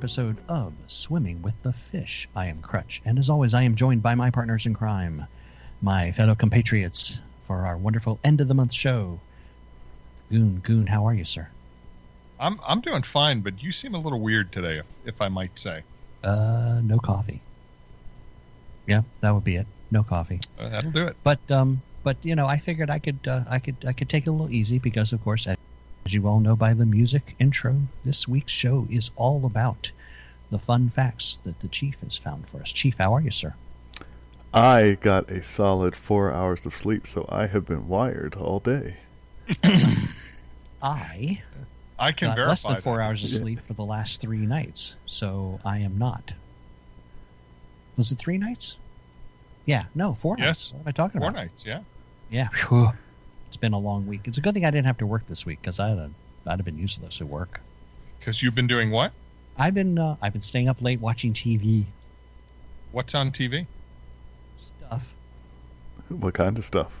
episode of Swimming with the Fish. I am Crutch, and as always, I am joined by my partners in crime, my fellow compatriots, for our wonderful end of the month show. Goon, Goon, how are you, sir? I'm I'm doing fine, but you seem a little weird today, if, if I might say. Uh, no coffee. Yeah, that would be it. No coffee. Uh, that'll do it. But um, but you know, I figured I could uh, I could I could take it a little easy because, of course, as you all know by the music intro, this week's show is all about the fun facts that the chief has found for us. Chief, how are you, sir? I got a solid four hours of sleep, so I have been wired all day. I I can got verify less than that. four hours of Yeah. sleep for the last three nights, so I am not. Was it three nights? Yeah, no, four Yes. nights. What am I talking Four about? nights, yeah. Yeah, phew. It's been a long week. It's a good thing I didn't have to work this week because I'd have, I'd have been useless at work. Because you've been doing what? I've been uh, I've been staying up late watching TV What's on TV? stuff What kind of stuff?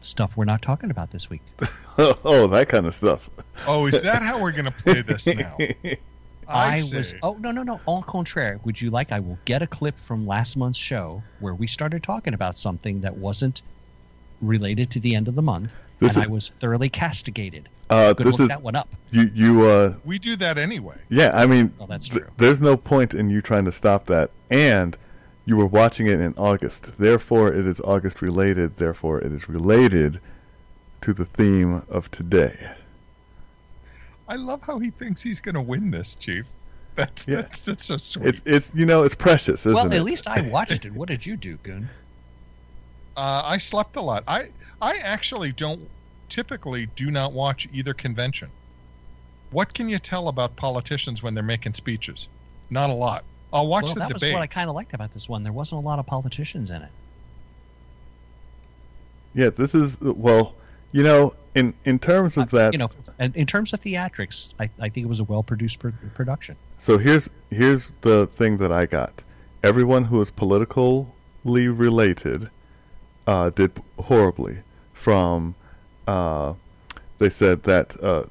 stuff we're not talking about this week. oh, that kind of stuff. Oh, is that how we're going to play this now? I, see. was oh no no no au contraire. Would you like I will get a clip from last month's show where we started talking about something that wasn't related to the end of the month, This and is- I was thoroughly castigated. Uh, Good this look is that one up. you. You. Uh, We do that anyway. yeah. I mean, Well, that's th- true. there's no point in you trying to stop that, and you were watching it in August. Therefore, it is August related. Therefore, it is related to the theme of today. I love how he thinks he's going to win this, Chief. That's Yeah. that's that's so sweet. It's it's you know it's precious, isn't Well, it? at least I watched it. What did you do, Goon? Uh, I slept a lot. I I actually don't typically do not watch either convention. What can you tell about politicians when they're making speeches? Not a lot. I'll watch well, the that debates. was what I kind of liked about this one. There wasn't a lot of politicians in it. yeah, this is well, you know, in in terms of Uh, that, you know, and in terms of theatrics, I, I think it was a well-produced pr- production. So here's here's the thing that I got. Everyone who is politically related uh, did horribly. From uh, they said that uh,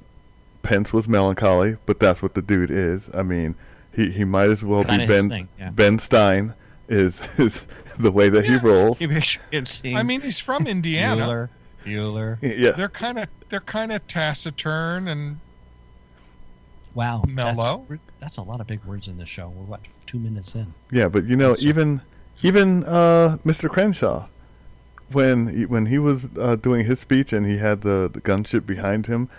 Pence was melancholy, but that's what the dude is. I mean, he, he might as well Kinda be Ben thing, yeah. Ben Stein is is the way that he Yeah. rolls. You picture him seeing I mean, he's from Indiana. Bueller, Bueller. Yeah, They're kind of they're kind of taciturn and Wow, Mellow? That's, that's a lot of big words in this show. We're what two minutes in. Yeah, but you know, So- even even uh, Mr. Crenshaw, when he, when he was uh, doing his speech and he had the, the gunship behind him,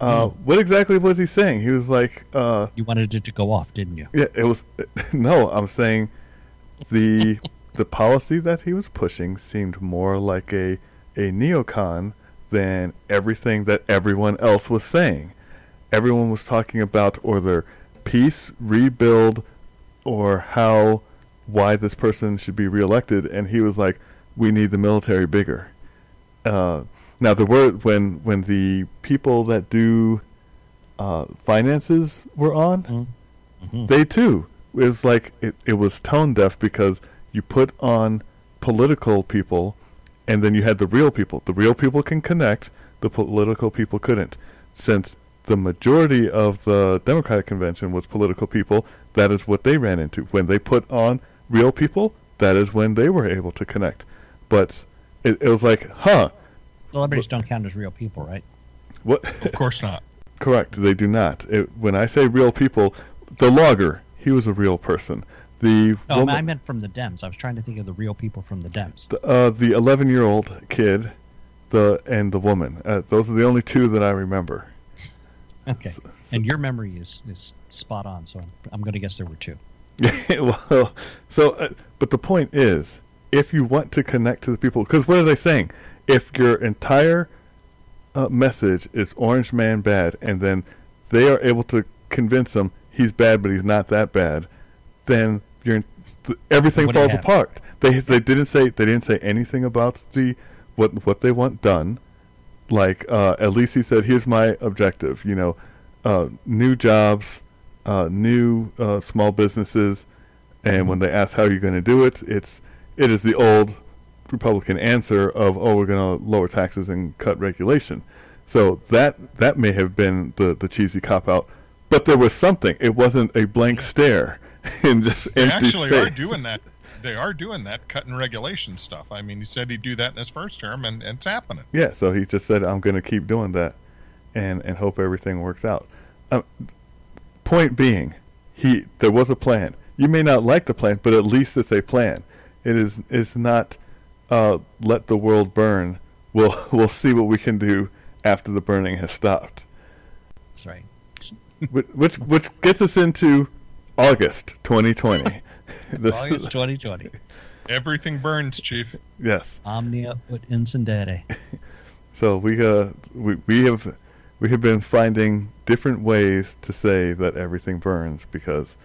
uh, Mm. what exactly was he saying? He was like, uh, You wanted it to go off, didn't you? yeah, it was no. I'm saying the the policy that he was pushing seemed more like a a neocon than everything that everyone else was saying. Everyone was talking about or their peace, rebuild, or how why this person should be reelected, and he was like, "We need the military bigger." Uh, now, the word when when the people that do uh, finances were on, Mhm. they too it was like it, it was tone deaf because you put on political people and then you had the real people. The real people can connect the political people couldn't. Since the majority of the democratic convention was political people that is what they ran into. When they put on real people that is when they were able to connect but it, it was like huh Celebrities don't count as real people, right? what of course not. Correct. They do not. It, when I say real people, the logger, he was a real person. The No, woman- I meant from the Dems. I was trying to think of the real people from the Dems. the, uh, the 11 year old kid, the and the woman. Uh, those are the only two that I remember. Okay, and your memory is is spot on. So I'm, I'm going to guess there were two. well, so, uh, but the point is, if you want to connect to the people, because what are they saying? If your entire uh, message is Orange Man bad, and then they are able to convince them he's bad, but he's not that bad, then you're th- everything What falls apart. They they didn't say they didn't say anything about the what what they want done. Like uh, at least he said, "Here's my objective." You know, uh, new jobs, uh, new uh, small businesses, and when they ask how you're going to do it, it's it is the old Republican answer of, "Oh, we're going to lower taxes and cut regulation." So that that may have been the the cheesy cop out, but there was something. It wasn't a blank stare in just They empty actually space. are doing that. They are doing that cutting regulation stuff. I mean, he said he'd do that in his first term, and, and it's happening. Yeah, so he just said, "I'm going to keep doing that, and and hope everything works out." Um, point being, he there was a plan. You may not like the plan, but at least it's a plan. It is it's not uh, let the world burn. We'll we'll see what we can do after the burning has stopped. That's right. which which, which gets us into August 2020. This- August 2020. Everything burns, Chief. yes. Omnia ut incendere. So we uh we we have we have been finding different ways to say that everything burns because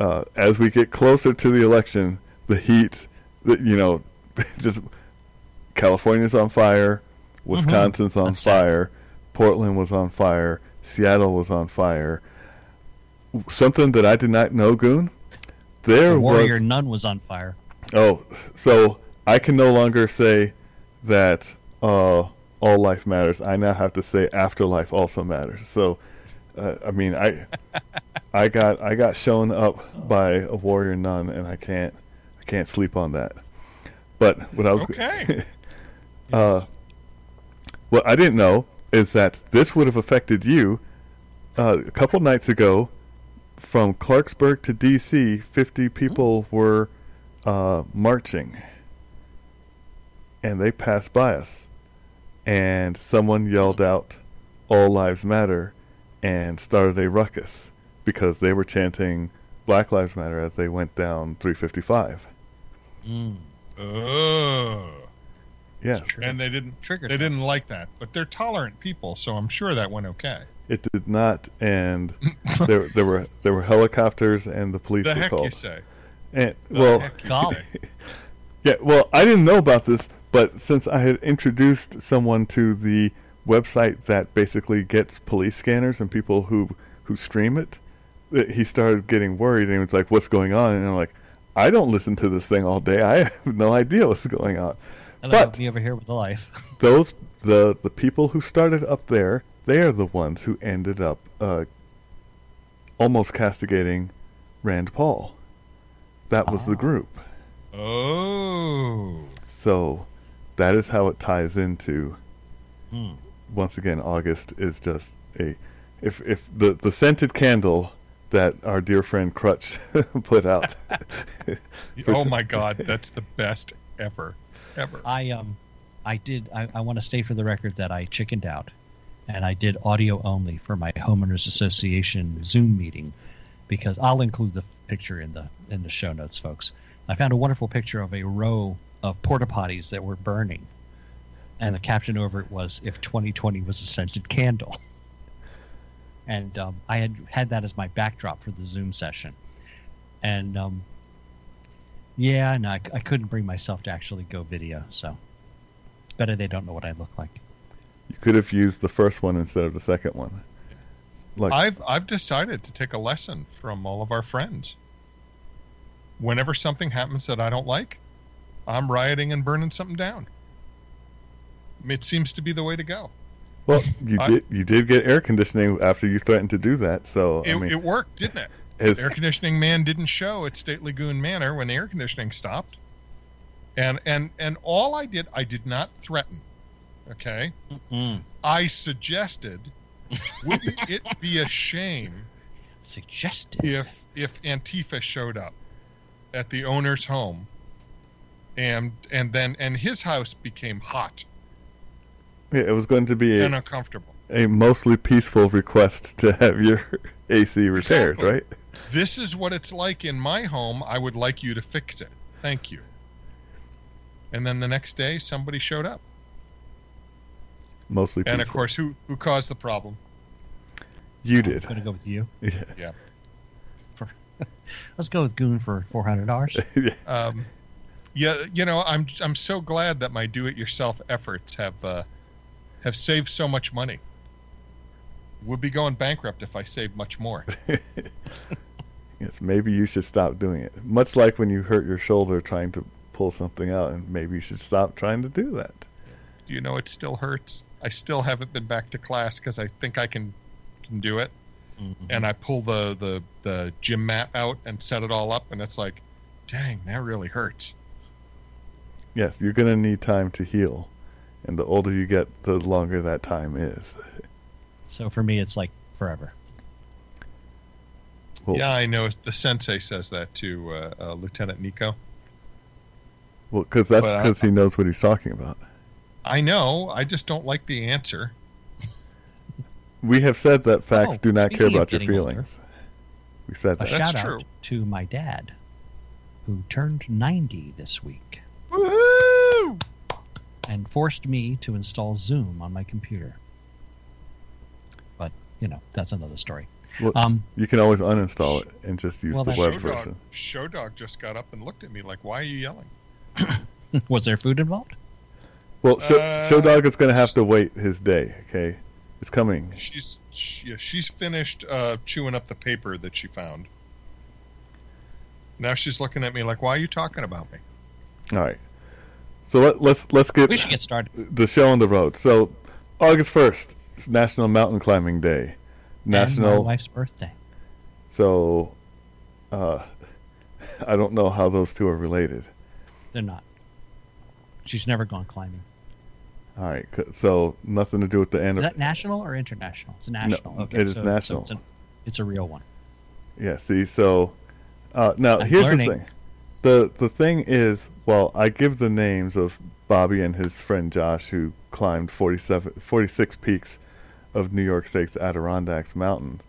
uh, as we get closer to the election, the heat, the, you know, just California's on fire, Wisconsin's on That's fire, Portland was on fire, Seattle was on fire. Something that I did not know, Goon. There The was warrior nun was on fire. Oh, so I can no longer say that uh, all life matters. I now have to say afterlife also matters. So, uh, I mean, I I got I got shown up by a warrior nun, and I can't can't sleep on that. But what I was Okay. uh, what I didn't know is that this would have affected you. Uh, a couple nights ago, from Clarksburg to D.C., 50 people were uh, marching, and they passed by us, and someone yelled out, "All lives matter," and started a ruckus because they were chanting "Black Lives Matter" as they went down 355. Mm, Ugh. Yeah, true. And they didn't. Trigger. They didn't like that, but they're tolerant people, so I'm sure that went okay. it did not, and there there were there were helicopters and the police The were heck called. you say? And The well, heck you Golly. say? yeah, well, I didn't know about this, but since I had introduced someone to the website that basically gets police scanners and people who who stream it, he started getting worried and he was like, "What's going on?" And I'm like, "I don't listen to this thing all day. I have no idea what's going on." Hello, but- me over here with the life. Those the the people who started up there, they are the ones who ended up uh, almost castigating Rand Paul. That was the Ah. group. Oh. So that is how it ties into Hmm. once again August is just a if if the the scented candle that our dear friend Crutch put out. Oh my God, that's the best ever, ever. I um, I did. I, I want to state for the record that I chickened out, and I did audio only for my homeowners association Zoom meeting, because I'll include the picture in the in the show notes, folks. I found a wonderful picture of a row of porta potties that were burning, and the caption over it was "If 2020 was a scented candle." And um, I had had that as my backdrop for the Zoom session, and um, yeah, no, I, I couldn't bring myself to actually go video. So better they don't know what I look like. you could have used the first one instead of the second one. Like I've I've decided to take a lesson from all of our friends. Whenever something happens that I don't like, I'm rioting and burning something down. It seems to be the way to go. Well, you I- did you did get air conditioning after you threatened to do that. So It, I mean, it worked, didn't it? as- air conditioning man didn't show at State Lagoon Manor when the air conditioning stopped. And and and all I did, I did not threaten. Okay, Mm. I suggested, wouldn't it be a shame Suggested. if if Antifa showed up at the owner's home, and and then and his house became hot yeah, it was going to be a, and uncomfortable. a mostly peaceful request to have your AC repaired, Exactly. right? This is what it's like in my home. I would like you to fix it. Thank you. And then the next day, somebody showed up. Mostly peaceful. And of course, who who caused the problem? you did. I'm did. going to go with you. Yeah. Let's go with Goon for four hundred dollars. yeah. Um, yeah, you know, I'm I'm so glad that my do-it-yourself efforts have uh, have saved so much money. Would be going bankrupt if I saved much more. yes, maybe you should stop doing it. Much like when you hurt your shoulder trying to pull something out, and maybe you should stop trying to do that. Do you know it still hurts? I still haven't been back to class because I think I can can do it. Mhm. and I pull the, the the gym mat out and set it all up, and it's like, dang, that really hurts. Yes, you're gonna need time to heal, and the older you get, the longer that time is. So for me, it's like forever. Well, Yeah, I know. The sensei says that to uh, uh, Lieutenant Nico. well, because that's because he knows what he's talking about. I know. I just don't like the answer. We have said that facts Oh, do not care about your getting older. feelings. We said A that. That's shout true. out to my dad, who turned 90 this week Woohoo! And forced me to install Zoom on my computer. But you know, that's another story. Well, Um, You can always uninstall it and just use Well, the that's web Show dog, version. Show dog just got up and looked at me like, "Why are you yelling?" was there food involved? Well, Show, Uh, Show Dog is going to have to wait his day. Okay, it's coming. She's she, yeah, she's finished uh, chewing up the paper that she found. Now she's looking at me like, "Why are you talking about me?" All right. So let, let's let's get We should get started. the show on the road. So August first National Mountain Climbing Day. And my National. wife's birthday. So, uh, I don't know how those two are related. They're not. She's never gone climbing. All right. So nothing to do with the end. Is that national or international? It's national. okay, it is so, national. So it's, a, it's a real one. Yeah. See. So uh, now I'm here's learning. the thing. The the thing is, well, I give the names of Bobby and his friend Josh who climbed 47, 46 peaks of New York State's Adirondacks Mountains.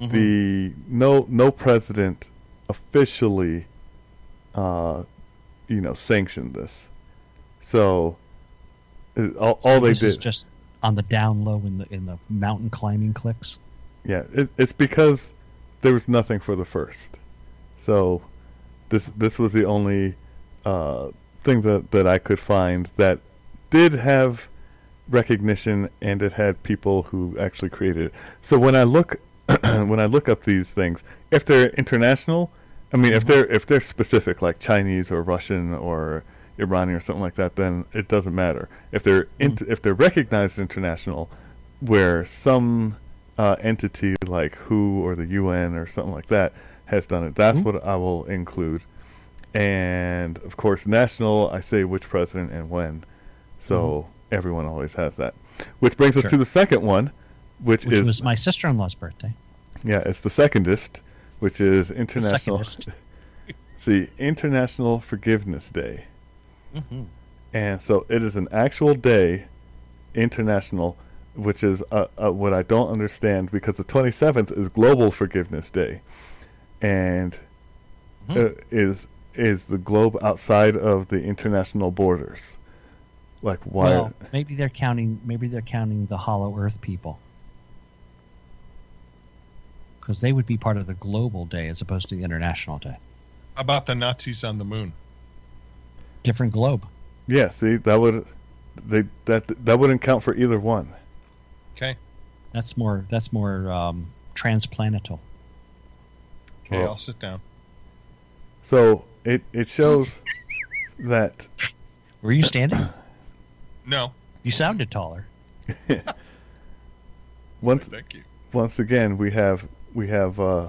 Mhm. The no no president officially, uh, you know, sanctioned this. So it, all, So all they did, just on the down low in the in the mountain climbing clicks. yeah, it, it's because there was nothing for the first. So this this was the only uh, thing that that I could find that did have recognition and it had people who actually created it. So when I look when I look up these things, if they're international, I mean if Mhm. they're if they're specific like Chinese or Russian or Iranian or something like that, then it doesn't matter. If they're int- if they're recognized international, where some uh, entity like WHO or the UN or something like that has done it, that's Mhm. what I will include. And of course, national, I say which president and when, so everyone always has that. Which brings us to the second one, which, Which is was my sister in law's birthday. yeah, it's the secondest, which is international. secondest. see, International Forgiveness Day. Mm-hmm. And so it is an actual day, international, which is uh, uh, what I don't understand because the 27th is Global Forgiveness Day, and Hmm. uh, is is the globe outside of the international borders. Like why? Well, maybe they're counting. Maybe they're counting the Hollow Earth people, because they would be part of the global day as opposed to the international day. How about the Nazis on the moon? Different globe. yeah, see that would they that that wouldn't count for either one. Okay, That's more. That's more um, transplantal. Okay, Well- I'll sit down. So it it shows that Were you standing? No, You sounded taller. once thank you. once again we have we have uh,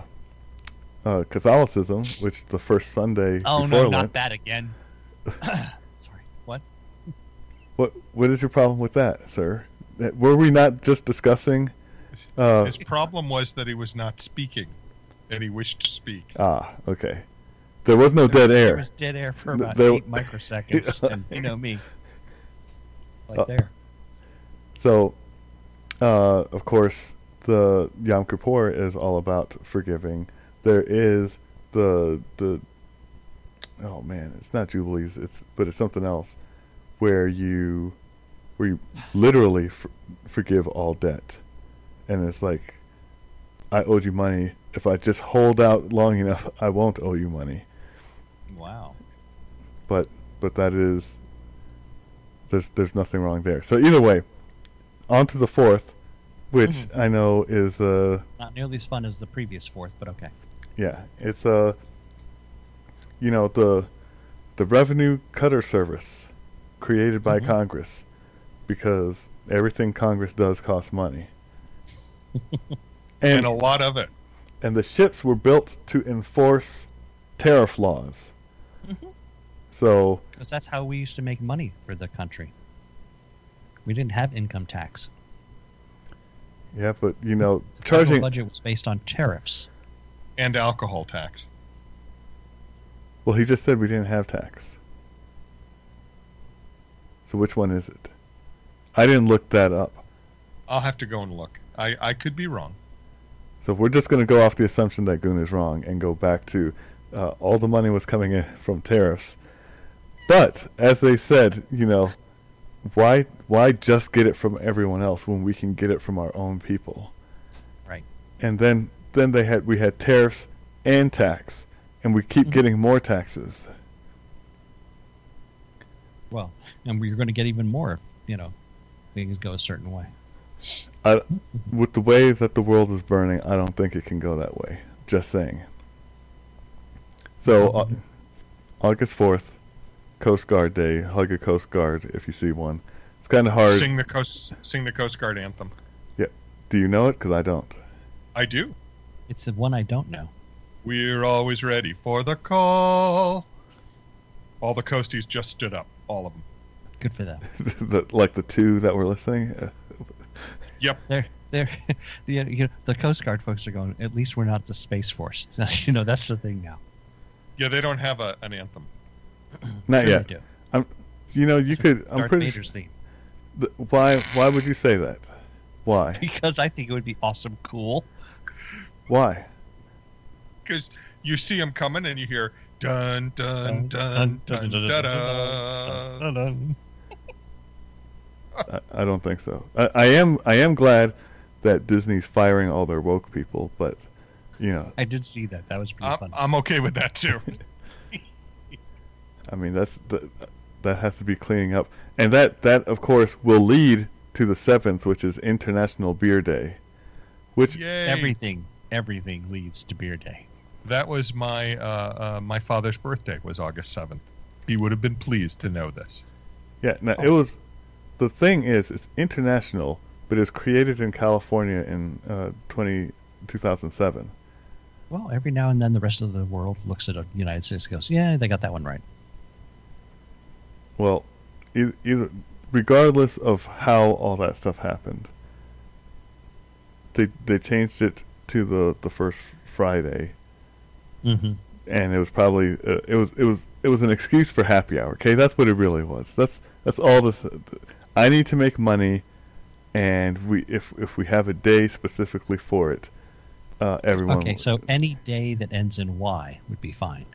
uh, Catholicism, which the first Sunday Oh no, Lent. not that again. Sorry. What? What what is your problem with that, sir? Were we not just discussing? Uh, His problem was that he was not speaking, and he wished to speak. ah, okay. There was no dead There air. There was dead air for about there- eight microseconds, and you know me. Like Uh, there. So, uh, of course, the Yom Kippur is all about forgiving. There is the the oh man, it's not jubilees. It's but it's something else where you where you literally f- forgive all debt, and it's like I owed you money. If I just hold out long enough, I won't owe you money. Wow. But but that is there's there's nothing wrong there. So either way, on to the fourth, which Mhm. I know is uh Not nearly as fun as the previous fourth, but okay. yeah, it's uh you know the the revenue cutter service created by Mhm. Congress because everything Congress does costs money. and, and a lot of it. And the ships were built to enforce tariff laws. Mhm. So Because that's how we used to make money for the country. We didn't have income tax. yeah, but you know, The federal charging. budget was based on tariffs. and alcohol tax. Well, he just said we didn't have tax. So which one is it? I didn't look that up. I'll have to go and look. I, I could be wrong. So if we're just going to go off the assumption that Goon is wrong and go back to uh, all the money was coming in from tariffs. But as they said, you know, why why just get it from everyone else when we can get it from our own people? Right. And then then they had we had tariffs and tax, and we keep Mhm. getting more taxes. Well, and we're going to get even more if, you know, things go a certain way. I, with the way that the world is burning, I don't think it can go that way. Just saying. So, uh, August 4th, Coast Guard Day. Hug a Coast Guard if you see one. It's kind of hard. Sing the coast sing the Coast Guard anthem. Yeah. Do you know it? Because I don't. I do. It's the one I don't know. We're always ready for the call. All the coasties just stood up. All of them. Good for them. the, like the two that were listening. Uh, They're they're the you know, the Coast Guard folks are going. At least we're not the Space Force. you know that's the thing now. Yeah, they don't have a, an anthem. Not Sure yet. they do. You know, you could. I'm Darth pretty. Vader's theme. th- why? Why would you say that? Why? Because I think it would be awesome, cool. Why? Because you see them coming and you hear dun dun dun dun dun dun. dun. dun. I, I don't think so. I, I am. I am glad that Disney's firing all their woke people, but you know, I did see that. That was pretty I'm, fun. I'm okay with that too. I mean that's that, that has to be cleaning up, and that that of course will lead to the seventh, which is International Beer Day, which Yay! everything, everything leads to Beer Day. That was my uh, uh, my father's birthday was August seventh. He would have been pleased to know this. yeah, no, Oh. it was. The thing is, it's international, but it was created in California in uh, 20, 2007. Well, every now and then the rest of the world looks at the United States and goes, "Yeah, they got that one right." Well, either, regardless of how all that stuff happened, they they changed it to the the first Friday, Mm-hmm. and it was probably uh, it was it was it was an excuse for happy hour. Okay, that's what it really was. That's that's all this. I need to make money, and we if if we have a day specifically for it, uh, everyone. Okay, so any day that ends in Y would be fine.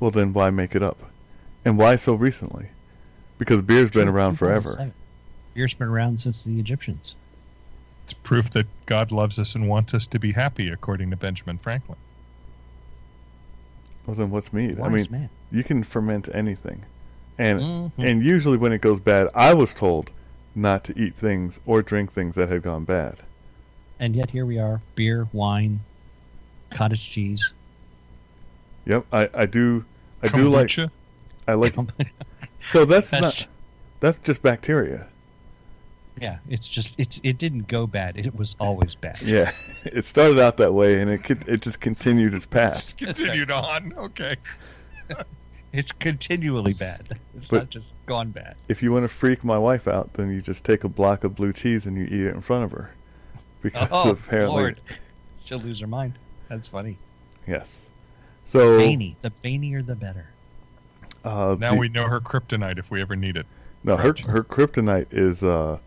well then why make it up, and why so recently? Because beer's been around forever. Beer's been around since the Egyptians. It's proof that God loves us and wants us to be happy, according to Benjamin Franklin. Well then what's mead? I mean, man. you can ferment anything, and Mhm. and usually when it goes bad, I was told not to eat things or drink things that had gone bad. and yet here we are: beer, wine, cottage cheese. Yep, I I do I do like? I like so that's That's- not that's just bacteria. yeah, it's just it's it didn't go bad. It was always bad. Yeah, it started out that way and it it just continued its path. Just continued on. Okay. It's continually bad. It's But- not just gone bad. If you want to freak my wife out, then you just take a block of blue cheese and you eat it in front of her, because Oh, apparently Lord. She'll lose her mind. That's funny. yes. So Veiny. The veinier the better. uh, Now the- we know her kryptonite if we ever need it. No, her her kryptonite is uh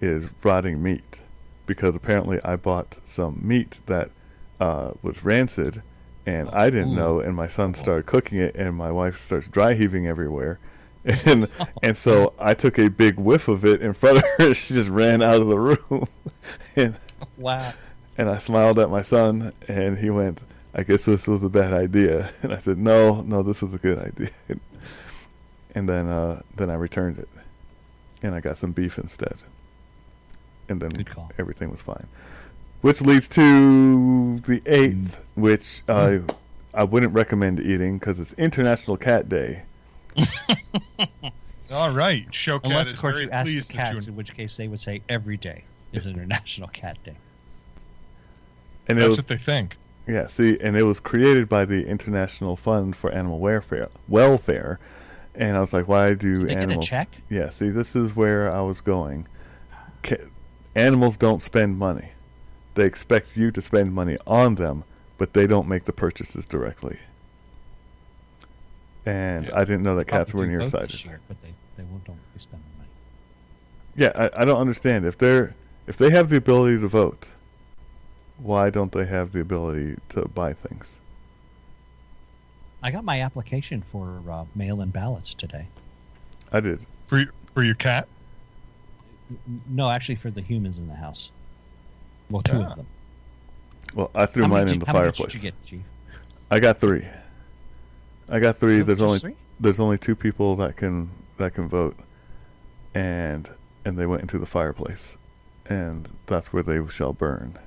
is rotting meat because apparently I bought some meat that uh was rancid and I didn't Ooh. know and my son started cooking it and my wife starts dry heaving everywhere. And and so I took a big whiff of it in front of her. She just ran out of the room, and Wow. and I smiled at my son, and he went, "I guess this was a bad idea." And I said, "No, no, this was a good idea." And then uh, then I returned it, and I got some beef instead. And then everything was fine. Which leads to the eighth, mm. which I mm. I wouldn't recommend eating because it's International Cat Day. All right. Showcat Unless, of course, you ask the cats, you. in which case they would say every day. is International Cat Day. And That's was what they think. yeah, see, and it was created by the International Fund for Animal Welfare. Welfare, and I was like, why do Did they get a animals? check? Yeah, see, this is where I was going. Ca- animals don't spend money. They expect you to spend money on them, but they don't make the purchases directly. And Yeah. I didn't know that cats Probably were do vote nearsighted. this but they they won't don't be spending money. Yeah, I, I don't understand. If they're if they have the ability to vote, why don't they have the ability to buy things? I got my application for uh, mail-in ballots today. I did. For your, for your cat? No, actually, for the humans in the house. Well, two of them. Well, I threw How mine did- in the how many fireplace. Did you get, Chief? I got three. I got three. Oh, there's only three? there's only two people that can that can vote, and and they went into the fireplace, and that's where they shall burn.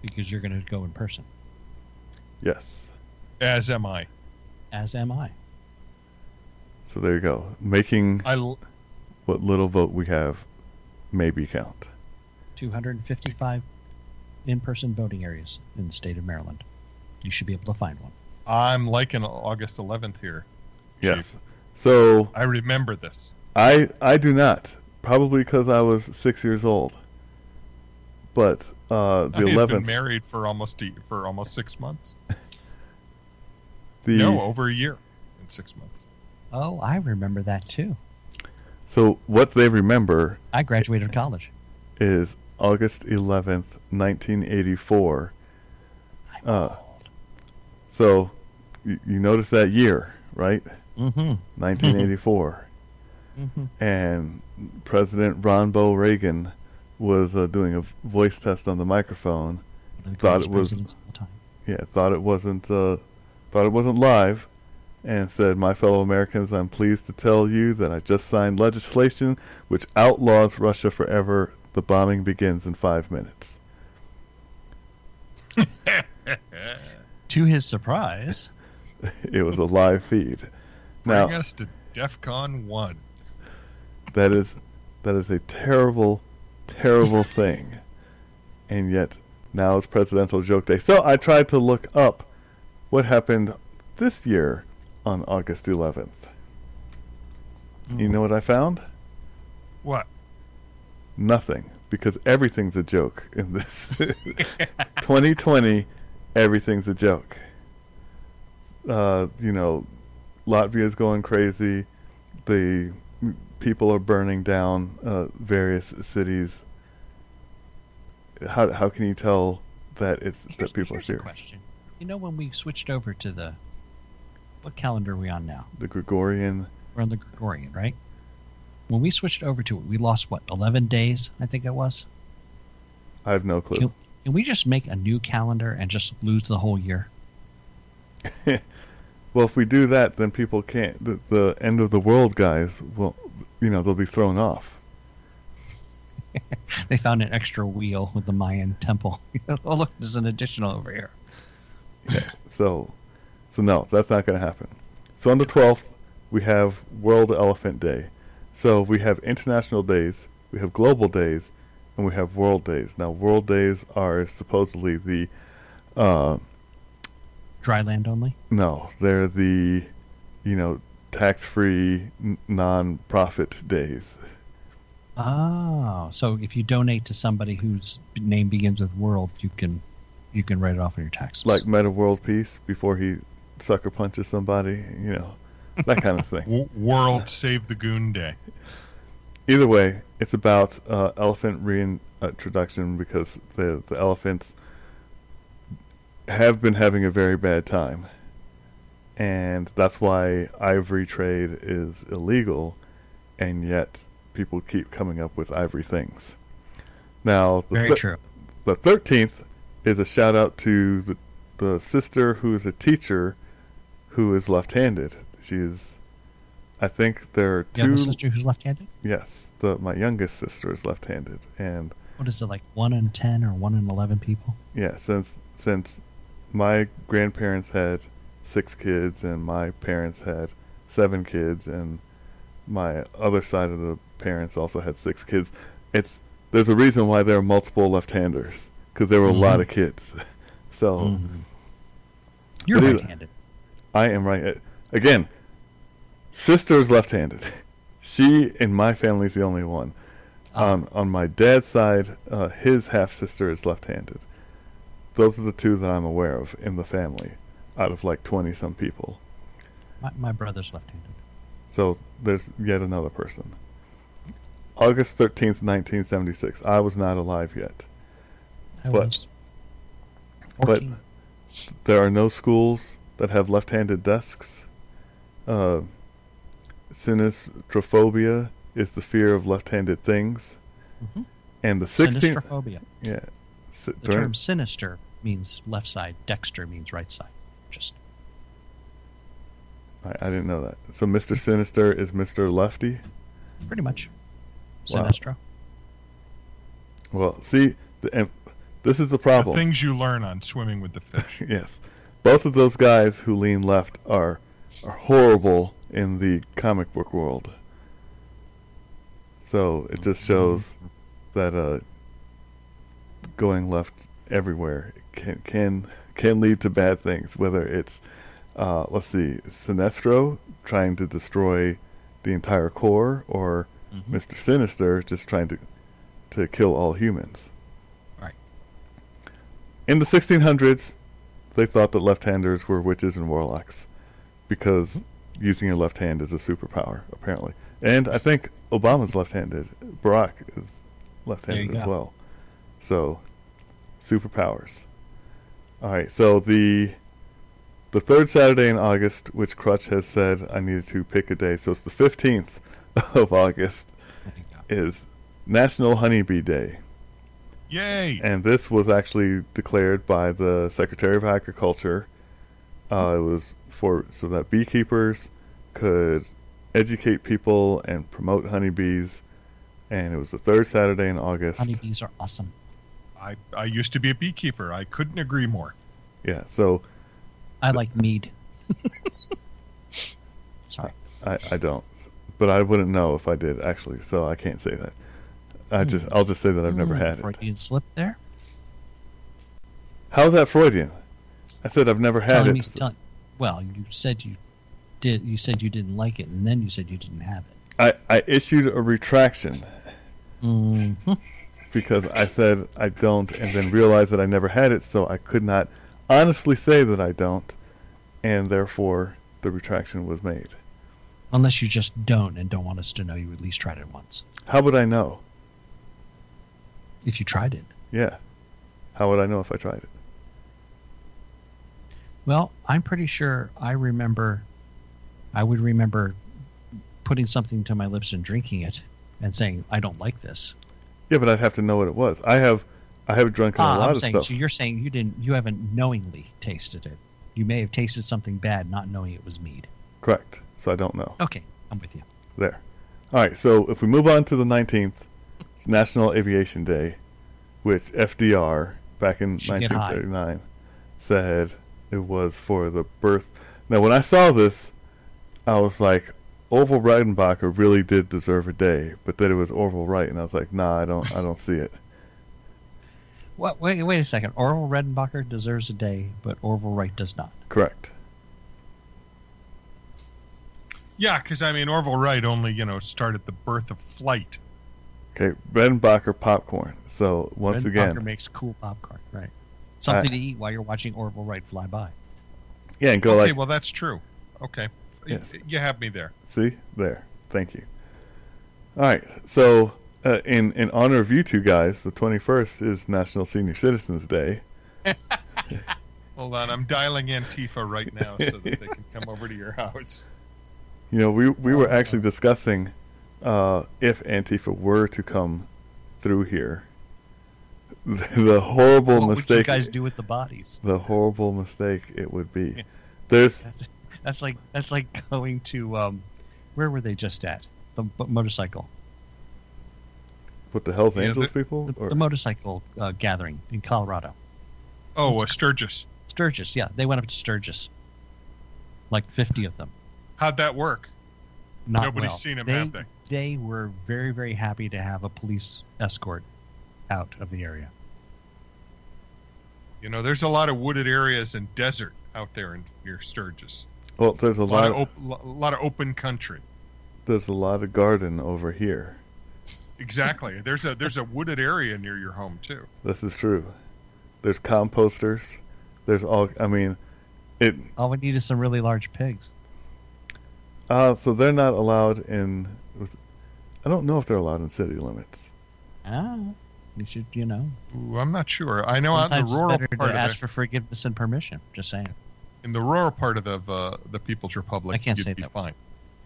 because you're going to go in person. Yes. As am I. As am I. So there you go. Making I l- what little vote we have maybe count. 255 in-person voting areas in the state of Maryland. You should be able to find one. I'm liking August 11th here. Yes. Chief. So I remember this. I I do not probably because I was six years old. But uh, the I've been eleventh, married for almost a, for almost six months. the No, over a year in six months. Oh, I remember that too. so what they remember I graduated college. is August eleventh, nineteen eighty four. Uh. So you, you notice that year, right? Mm-hmm. 1984, Mm-hmm. and President Ronbo Reagan was uh, doing a voice test on the microphone. Thought it was- presidents all the time. Yeah, thought it wasn't uh, thought it wasn't live, and said, "My fellow Americans, I'm pleased to tell you that I just signed legislation which outlaws Russia forever. The bombing begins in five minutes." To his surprise, it was a live feed. Now Bring us to DEFCON 1. that is that is a terrible, terrible thing, and yet now it's presidential joke day. So I tried to look up what happened this year on August 11th. You hmm. know what I found? What? Nothing, because everything's a joke in this. 2020, everything's a joke. Uh, you know, Latvia's going crazy. The people are burning down uh, various cities. How how can you tell that it's Here's, that people are serious? question. You know, when we switched over to the what calendar are we on now? The Gregorian, We're on the Gregorian, right? When we switched over to it, we lost what, 11 days? I think it was. I have no clue. Can, can we just make a new calendar and just lose the whole year? well, if we do that, then people can't. The, the end of the world guys will, you know, they'll be thrown off. They found an extra wheel with the Mayan temple. oh, look, there's an additional over here. yeah, So, so no, that's not going to happen. So on the 12th, we have World Elephant Day. So we have international days, we have global days, and we have world days. Now, world days are supposedly the, uh, Dry land only? no, they're the, you know, tax-free, n- non-profit days. Oh, so if you donate to somebody whose name begins with world, you can you can write it off on your taxes. Like Metta World Peace before he sucker punches somebody, you know, that kind of thing. World Save the Goon Day. Either way, it's about uh, elephant reintroduction because the the elephants have been having a very bad time, and that's why ivory trade is illegal, and yet people keep coming up with ivory things. Now, the Very thir- true. the thirteenth is a shout out to the the sister who is a teacher, who is left-handed. She is, I think there are two. a sister who's left-handed? Yes, the my youngest sister is left-handed, and What is it like? One in ten or one in eleven people? yeah, since since my grandparents had six kids and my parents had seven kids and my other side of the parents also had six kids, it's there's a reason why there are multiple left-handers because there were a lot Mhm. of kids. So Mhm. You're right-handed. I am right. Again, sister is left-handed. She in my family is the only one. Ah. On on my dad's side, uh, his half sister is left-handed. Those are the two that I'm aware of in the family, out of like twenty some people. My, my brother's left-handed. So there's yet another person. August thirteenth, nineteen seventy-six. I was not alive yet. I But- was. but- There are no schools that have left-handed desks. Uh, sinistrophobia is the fear of left-handed things, Mhm. and the 16th. Sinistrophobia. Yeah. Si- The during- term sinister means left side, dexter means right side. Just I, I didn't know that. So Mr. Sinister is Mr. Lefty. pretty much. Wow. Well, see, the, and this is the The problem. things you learn on swimming with the fish. yes, both of those guys who lean left are are horrible in the comic book world. So it just shows that uh, going left everywhere can can can lead to bad things. Whether it's uh, let's see, Sinestro trying to destroy the entire corps, or Mhm. Mister Sinister just trying to to kill all humans. Right. In the 1600s, they thought that left-handers were witches and warlocks because using your left hand is a superpower, apparently. And I think Obama's left-handed. Barack is left-handed as go. well. So, superpowers. All right. So the the third Saturday in August, which Crutch has said I needed to pick a day. So it's the 15th of August There you go. is National Honeybee Day. Yay! And this was actually declared by the Secretary of Agriculture. Uh, it was for so that beekeepers could educate people and promote honeybees. And it was the third Saturday in August. Honeybees are awesome. I, I used to be a beekeeper. I couldn't agree more. Yeah, so I like mead. Sorry. I, I don't, but I wouldn't know if I did actually. So I can't say that. I just I'll just say that I've never Mm, had it. Freudian slip there. How's that Freudian? I said I've never had Telling it. me, tell- well, you said you did. You said you didn't like it, and then you said you didn't have it. I, I issued a retraction hmm because I said I don't, and then realized that I never had it, so I could not honestly say that I don't, and therefore the retraction was made. Unless you just don't and don't want us to know you at least tried it once. How would I know? If you tried it. Yeah. How would I know if I tried it? Well, I'm pretty sure I remember. I would remember putting something to my lips and drinking it, and saying, "I don't like this." Yeah, but I'd have to know what it was. I have, I have drunk a Ah, lot I'm of saying. stuff. So you're saying you didn't. You haven't knowingly tasted it. You may have tasted something bad, not knowing it was mead. Correct. So I don't know. Okay, I'm with you. There. All right. So if we move on to the 19th, it's National Aviation Day, which FDR back in Should 1939 said it was for the birth. Now, when I saw this, I was like, Orville Redenbacher really did deserve a day, but then it was Orville Wright, and I was like, nah, I don't, I don't see it. What? Wait, wait a second. Orville Redenbacher deserves a day, but Orville Wright does not. Correct. Yeah, because I mean Orville Wright only you know started the birth of flight. Okay, Redenbacher popcorn. So once Redenbacher again, Redenbacher makes cool popcorn, right? Something to eat while you're watching Orville Wright fly by. yeah, and go like. okay, like, well that's true. Okay, Yes. you have me there. See there. Thank you. All right. So, uh, in in honor of you two guys, the twenty first is National Senior Citizens Day. Hold on, I'm dialing Antifa right now so that they can come over to your house. You know, we we were Oh. actually discussing uh, if Antifa were to come through here, the horrible what would mistake. you guys do with the bodies? The horrible mistake it would be. There's That's that's like that's like going to um, where were they just at? The b- motorcycle, what the Hell's Yeah, Angels the- people. the, Or, the motorcycle uh, gathering in Colorado. Oh, uh, Sturgis. Sturgis, yeah, they went up to Sturgis, like fifty of them. How'd that work? Not Nobody's well. seen 'em, they, have they? They were very very happy to have a police escort out of the area. You know, there's a lot of wooded areas and desert out there in near Sturgis. Well, there's a A lot lot. of op- a lot of open country. there's a lot of garden over here. Exactly. There's a there's a wooded area near your home too. This is true. There's composters. There's all. I mean, it. All we need is some really large pigs. Uh, so they're not allowed in. I don't know if they're allowed in city limits. Ah, you should, you know. Ooh, I'm not sure. I know out in Sometimes the it's rural better part to of ask the, for forgiveness and permission. Just saying. in the rural part of the uh, the People's Republic, I can't you'd say be that. fine.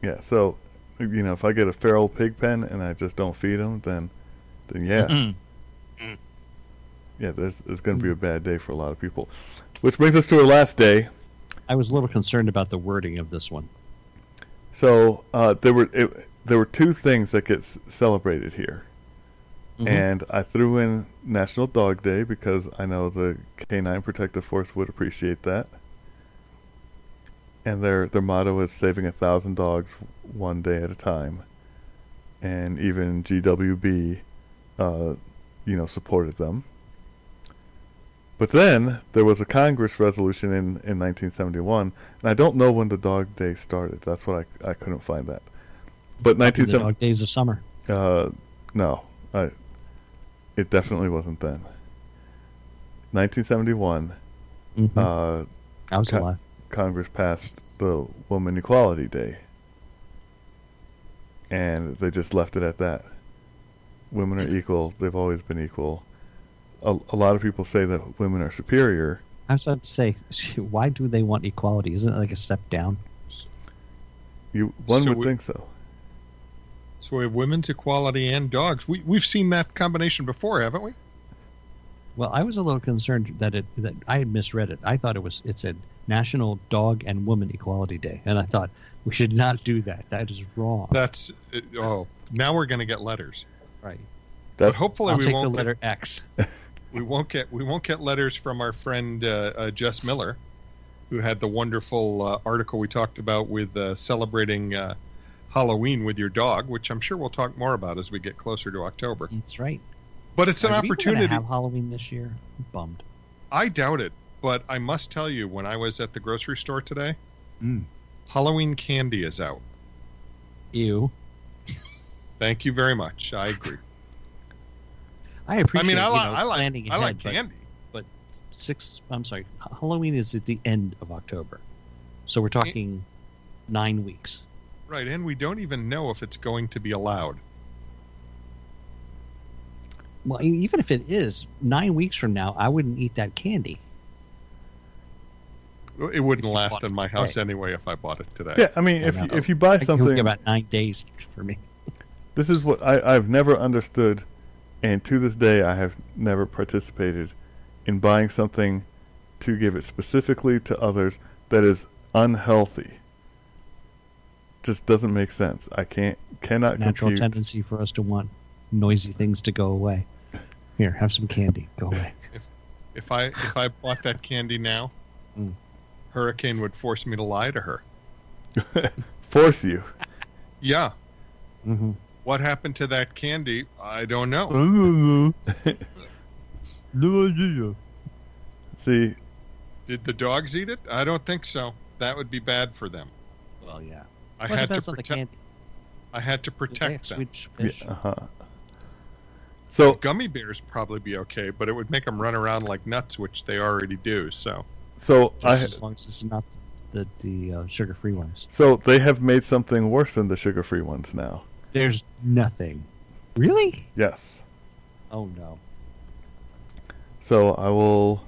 Yeah. So, you know, if I get a feral pig pen and I just don't feed them, then, then yeah, Mm-mm. yeah, there's it's going to be a bad day for a lot of people. Which brings us to our last day. I was a little concerned about the wording of this one. So uh, there were it, there were two things that get celebrated here, Mhm. and I threw in National Dog Day because I know the Canine Protective Force would appreciate that. And their their motto is saving a thousand dogs one day at a time, and even GWB, uh, you know, supported them. But then there was a Congress resolution in, in 1971, and I don't know when the Dog Day started. That's what I, I couldn't find that. But 1970, dog days of summer. uh, no, I, it definitely wasn't then. 1971, Mhm. uh, I was okay. alive. Congress passed the Woman Equality Day, and they just left it at that. Women are equal; they've always been equal. A, a lot of people say that women are superior. I was about to say, why do they want equality? Isn't it like a step down? You one So would we- think so. So we have women's equality and dogs. We we've seen that combination before, haven't we? Well, I was a little concerned that it that I had misread it. I thought it was it said National Dog and Woman Equality Day, and I thought we should not do that. That is wrong. That's uh, oh. Now we're going to get letters, right. but hopefully I'll we take won't the get- letter X. we won't get we won't get letters from our friend uh, uh, Jess Miller, who had the wonderful uh, article we talked about with uh, celebrating uh, Halloween with your dog, which I'm sure we'll talk more about as we get closer to October. That's right. But it's an Are opportunity. have Halloween this year. I'm bummed. I doubt it, but I must tell you, when I was at the grocery store today, Mm. Halloween candy is out. Ew. Thank you very much. I agree. I I appreciate. mean, I, you li- know, I like planning I ahead, like but candy. Six. I'm sorry. Halloween is at the end of October, so we're talking nine weeks. Right, and we don't even know if it's going to be allowed. Well, e- even if it is nine weeks from now, I wouldn't eat that candy. It wouldn't last in it my today. house anyway if I bought it today. yeah. I mean, I if you, if you buy something, be about nine days for me. this is what I, I've never understood, and to this day I have never participated in buying something to give it specifically to others that is unhealthy. Just doesn't make sense. I can't cannot It's a natural compute. tendency for us to want noisy things to go away. Here, have some candy. Go away. If I if I bought that candy now, Mm. Hurricane would force me to lie to her. Force you. Yeah. Mm-hmm. What happened to that candy? I don't know. no idea. See, Did the dogs eat it? I don't think so. That would be bad for them. Well, yeah. I well, had to depends on the protect. I had to protect them. Yeah, uh-huh. So Gummy bears probably be okay, but it would make them run around like nuts, which they already do. So so Just I as long as it's not the the, uh, sugar-free ones. so they have made something worse than the sugar-free ones now. There's nothing. Really? Yes. Oh no. So I will,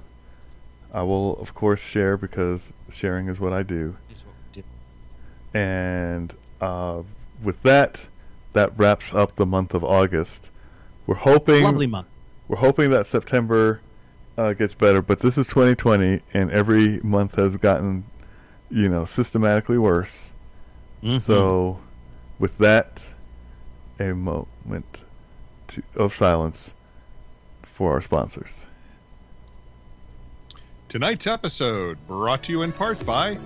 I will of course share because sharing is what I do. Is what we did. And uh, with that, that wraps up the month of August. We're hoping Lovely month. we're hoping that September uh, gets better, but this is 2020, and every month has gotten, you know, systematically worse. Mhm. So, with that, a moment to, of silence for our sponsors. Tonight's episode brought to you in part by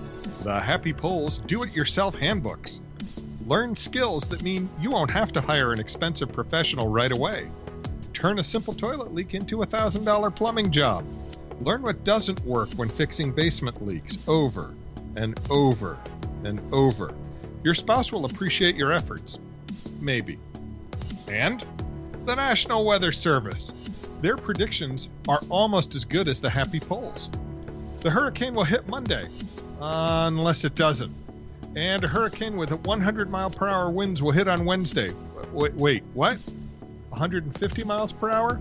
the Happy Poles Do-It-Yourself Handbooks. Learn skills that mean you won't have to hire an expensive professional right away. Turn a simple toilet leak into a $1,000 plumbing job. Learn what doesn't work when fixing basement leaks over and over and over. Your spouse will appreciate your efforts. Maybe. And the National Weather Service. Their predictions are almost as good as the happy polls. The hurricane will hit Monday, unless it doesn't. And a hurricane with 100 mile per hour winds will hit on Wednesday. Wait, wait, what? 150 miles per hour?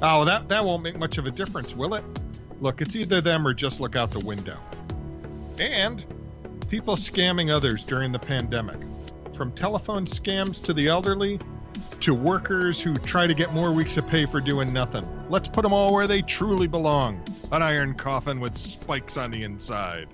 Oh, that, that won't make much of a difference, will it? Look, it's either them or just look out the window. And people scamming others during the pandemic. From telephone scams to the elderly, to workers who try to get more weeks of pay for doing nothing. Let's put them all where they truly belong an iron coffin with spikes on the inside.